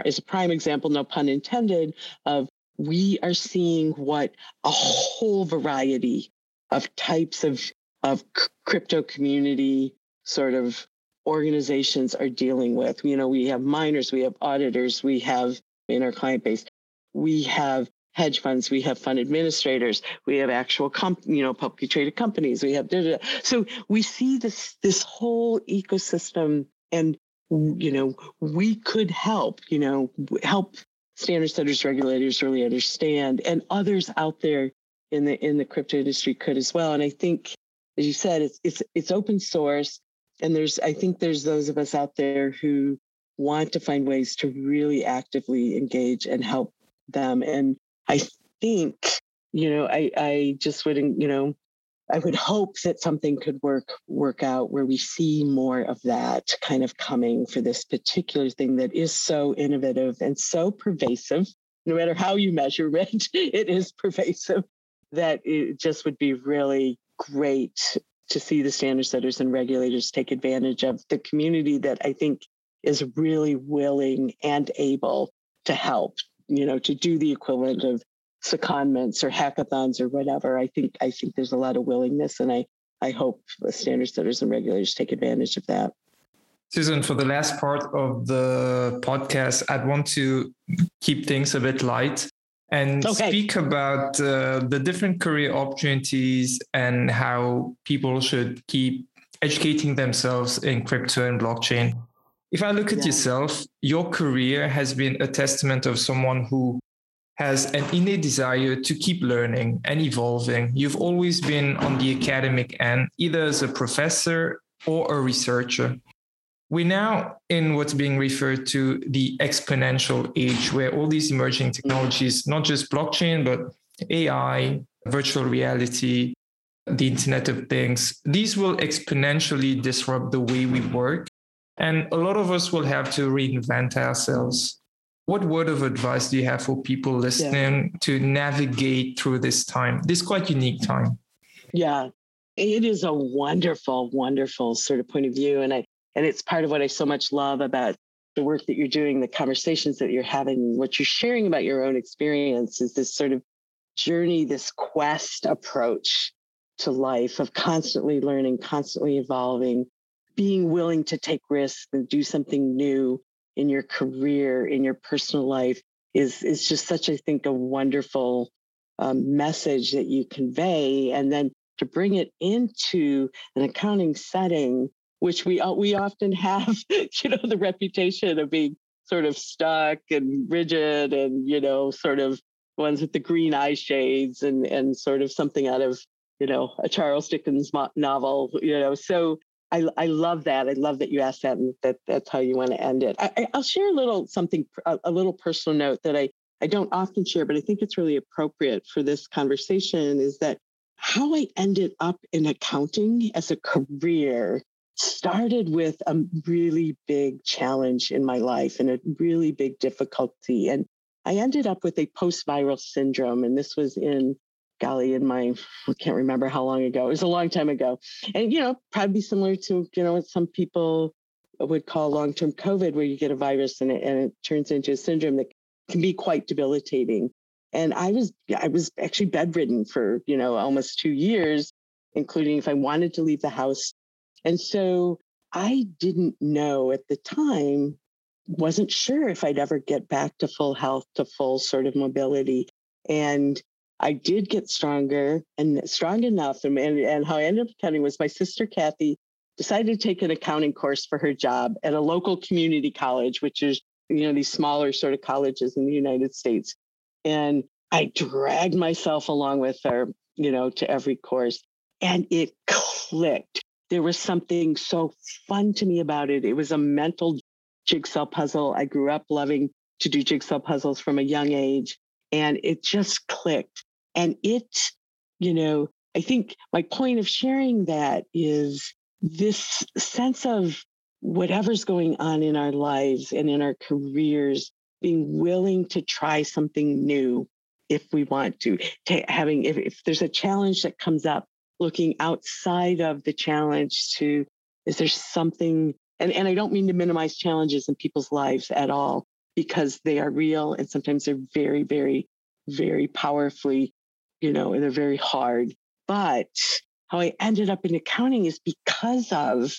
S2: is a prime example, no pun intended, of we are seeing what a whole variety of types of of crypto community sort of organizations are dealing with. You know, we have miners, we have auditors, we have in our client base, we have hedge funds, we have fund administrators, we have actual comp, you know, publicly traded companies, we have da, da, da. so we see this this whole ecosystem and you know, we could help, you know, help standard setters regulators really understand and others out there in the in the crypto industry could as well. And I think, as you said, it's it's it's open source. And there's I think there's those of us out there who want to find ways to really actively engage and help them. And I think, you know, I I just wouldn't you know, I would hope that something could work work out where we see more of that kind of coming for this particular thing that is so innovative and so pervasive. No matter how you measure it, <laughs> it is pervasive. That it just would be really great to see the standard setters and regulators take advantage of the community that I think is really willing and able to help, you know, to do the equivalent of secondments or hackathons or whatever. I think I think there's a lot of willingness, and I I hope the standard setters and regulators take advantage of that.
S1: Susan, for the last part of the podcast, I'd want to keep things a bit light and okay. speak about uh, the different career opportunities and how people should keep educating themselves in crypto and blockchain. If I look at yeah. yourself, your career has been a testament of someone who has an innate desire to keep learning and evolving. You've always been on the academic end, either as a professor or a researcher. We're now in what's being referred to the exponential age, where all these emerging technologies, not just blockchain, but AI, virtual reality, the Internet of Things, these will exponentially disrupt the way we work. And a lot of us will have to reinvent ourselves what word of advice do you have for people listening yeah. to navigate through this time, this quite unique time?
S2: Yeah, it is a wonderful, wonderful sort of point of view. And I and it's part of what I so much love about the work that you're doing, the conversations that you're having, what you're sharing about your own experience is this sort of journey, this quest approach to life of constantly learning, constantly evolving, being willing to take risks and do something new in your career, in your personal life is is just such, I think, a wonderful um, message that you convey, and then to bring it into an accounting setting, which we uh, we often <laughs> have, you know, the reputation of being sort of stuck and rigid, and you know, sort of ones with the green eye shades, and and sort of something out of you know a Charles Dickens novel, you know. So I, I love that. I love that you asked that and that that's how you want to end it. I, will share a little something, a, a, little personal note that I, I don't often share, but I think it's really appropriate for this conversation is that how I ended up in accounting as a career started with a really big challenge in my life and a really big difficulty. And I ended up with a post viral syndrome. And this was in golly, in my, I can't remember how long ago. It was a long time ago. And, you know, probably similar to, you know, what some people would call long-term COVID, where you get a virus and it, and it turns into a syndrome that can be quite debilitating. And I was I was actually bedridden for you know almost two years, including if I wanted to leave the house. And so I didn't know at the time, wasn't sure if I'd ever get back to full health, to full sort of mobility. And I did get stronger and strong enough. And, and, and how I ended up accounting was my sister, Kathy, decided to take an accounting course for her job at a local community college, which is, you know, these smaller sort of colleges in the United States. And I dragged myself along with her, you know, to every course. And it clicked. There was something so fun to me about it. It was a mental jigsaw puzzle. I grew up loving to do jigsaw puzzles from a young age, and it just clicked. And it, you know, I think my point of sharing that is this sense of whatever's going on in our lives and in our careers, being willing to try something new if we want to, to having, if, if there's a challenge that comes up, looking outside of the challenge to, is there something, and, and I don't mean to minimize challenges in people's lives at all, because they are real and sometimes they're very, very, very powerfully, you know, and they're very hard. But how I ended up in accounting is because of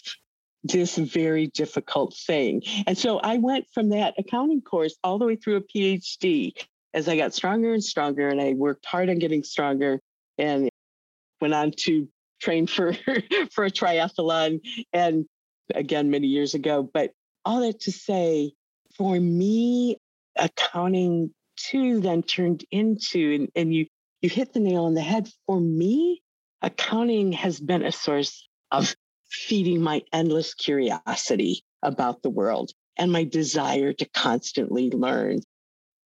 S2: this very difficult thing. And so I went from that accounting course all the way through a PhD as I got stronger and stronger and I worked hard on getting stronger and went on to train for <laughs> for a triathlon and again many years ago but all that to say for me accounting too then turned into and, and you you hit the nail on the head for me accounting has been a source of feeding my endless curiosity about the world and my desire to constantly learn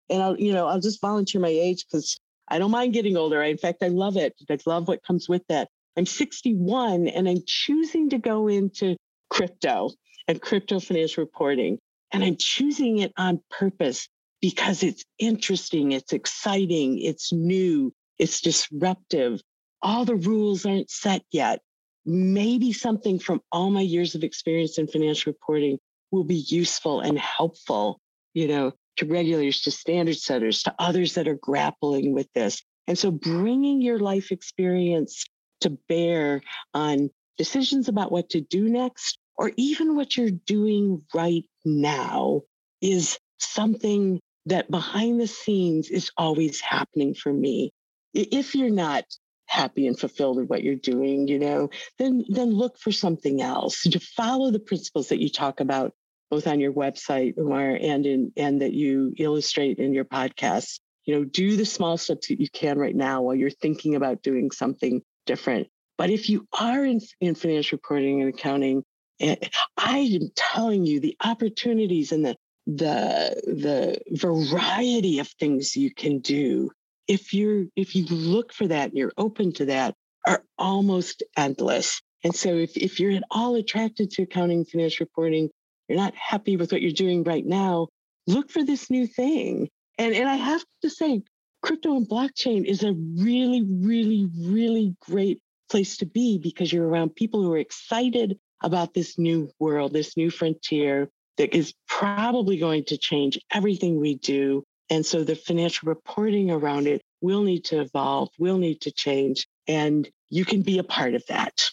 S2: and I'll, you know, I'll just volunteer my age because I don't mind getting older. I, in fact, I love it. I love what comes with that. I'm 61 and I'm choosing to go into crypto and crypto financial reporting. And I'm choosing it on purpose because it's interesting, it's exciting, it's new, it's disruptive. All the rules aren't set yet. Maybe something from all my years of experience in financial reporting will be useful and helpful, you know, to regulators, to standard setters, to others that are grappling with this. And so bringing your life experience to bear on decisions about what to do next, or even what you're doing right now, is something that behind the scenes is always happening for me. If you're not happy and fulfilled with what you're doing, you know, then then look for something else to follow the principles that you talk about both on your website Umar, and in and that you illustrate in your podcast. You know, do the small steps that you can right now while you're thinking about doing something different. But if you are in, in financial reporting and accounting, eh, I am telling you the opportunities and the the the variety of things you can do if you're if you look for that and you're open to that are almost endless and so if, if you're at all attracted to accounting financial reporting you're not happy with what you're doing right now, look for this new thing. And, and I have to say, crypto and blockchain is a really, really, really great place to be because you're around people who are excited about this new world, this new frontier that is probably going to change everything we do. And so the financial reporting around it will need to evolve, will need to change, and you can be a part of that.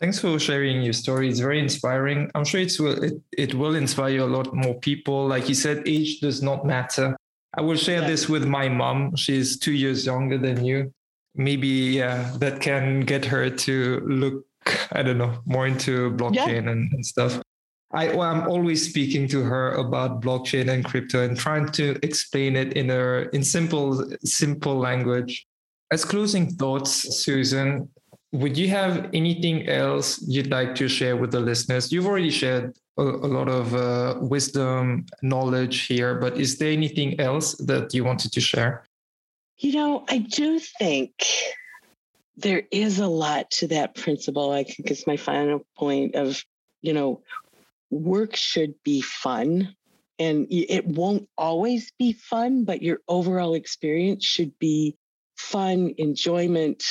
S1: Thanks for sharing your story. It's very inspiring. I'm sure it's will, it, it will inspire a lot more people. Like you said, age does not matter. I will share this with my mom. She's two years younger than you. Maybe yeah, that can get her to look, I don't know, more into blockchain yeah. and, and, stuff. I, well, I'm always speaking to her about blockchain and crypto and trying to explain it in a in simple simple language. As closing thoughts, Susan, would you have anything else you'd like to share with the listeners? You've already shared a, a lot of uh, wisdom, knowledge here, but is there anything else that you wanted to share?
S2: You know, I do think there is a lot to that principle. I think it's my final point of, you know, work should be fun and it won't always be fun, but your overall experience should be fun, enjoyment,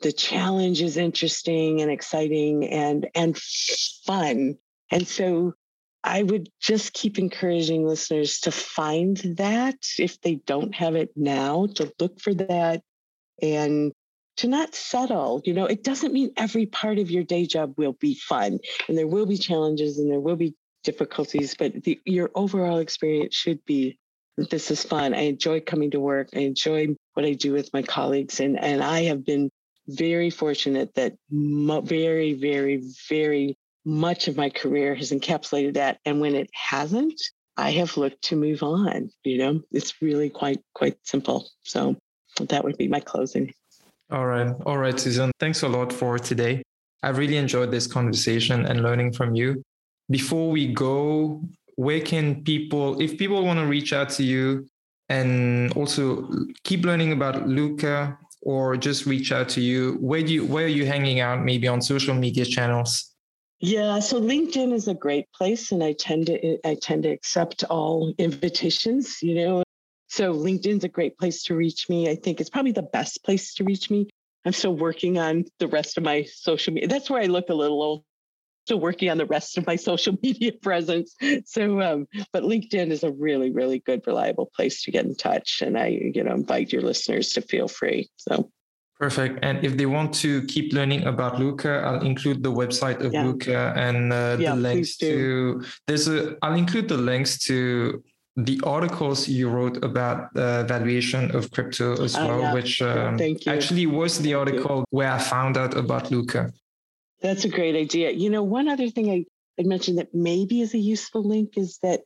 S2: the challenge is interesting and exciting and and fun. And so I would just keep encouraging listeners to find that if they don't have it now, to look for that and to not settle. You know, it doesn't mean every part of your day job will be fun and there will be challenges and there will be difficulties, but the, your overall experience should be this is fun. I enjoy coming to work. I enjoy what I do with my colleagues. And, and I have been very fortunate that mo- very, very, very much of my career has encapsulated that. And when it hasn't, I have looked to move on. You know, it's really quite, quite simple. So that would be my closing.
S1: All right. All right, Susan. Thanks a lot for today. I really enjoyed this conversation and learning from you. Before we go, where can people, if people want to reach out to you and also keep learning about Lukka or just reach out to you, where do you where are you hanging out? Maybe on social media channels.
S2: Yeah, so LinkedIn is a great place, and I tend to I tend to accept all invitations. You know, so LinkedIn's a great place to reach me. I think it's probably the best place to reach me. I'm still working on the rest of my social media. That's where I look a little old. Still working on the rest of my <laughs> social media presence. So, um, but LinkedIn is a really, really good, reliable place to get in touch. And I, you know, invite your listeners to feel free. So.
S1: Perfect. And if they want to keep learning about Lukka, I'll include the website of yeah. Lukka and uh, yeah, the links to. There's a. I'll include the links to the articles you wrote about the valuation of crypto as oh, well, yeah. which um, actually was the article where I found out about Lukka.
S2: That's a great idea. You know, one other thing I, I mentioned that maybe is a useful link is that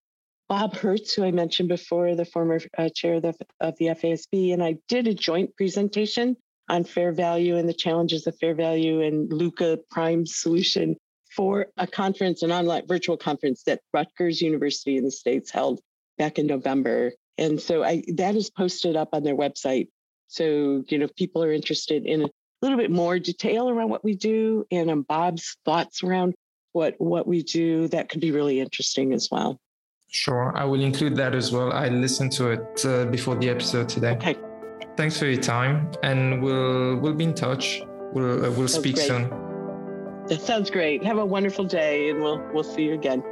S2: Bob Herz, who I mentioned before, the former uh, chair of the, of the FASB, and I did a joint presentation on fair value and the challenges of fair value and Lukka Prime solution for a conference, an online virtual conference that Rutgers University in the States held back in November. And so I that is posted up on their website. So, you know, if people are interested in a little bit more detail around what we do and um, Bob's thoughts around what what we do, that could be really interesting as well.
S1: Sure, I will include that as well. I listened to it uh, before the episode today.
S2: Okay.
S1: Thanks for your time, and we'll we'll be in touch. We'll uh, we'll speak great. soon.
S2: That sounds great. Have a wonderful day, and we'll we'll see you again.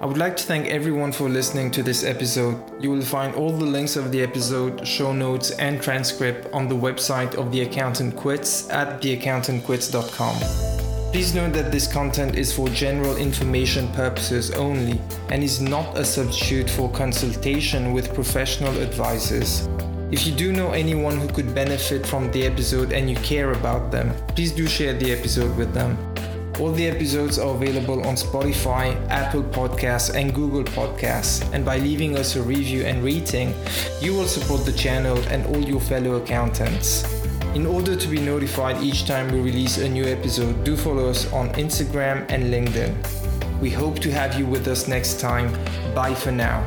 S1: I would like to thank everyone for listening to this episode. You will find all the links of the episode, show notes, and transcript on the website of The Accountant Quits at theaccountantquits.com. Please note that this content is for general information purposes only and is not a substitute for consultation with professional advisors. If you do know anyone who could benefit from the episode and you care about them, please do share the episode with them. All the episodes are available on Spotify, Apple Podcasts, and Google Podcasts. And by leaving us a review and rating, you will support the channel and all your fellow accountants. In order to be notified each time we release a new episode, do follow us on Instagram and LinkedIn. We hope to have you with us next time. Bye for now.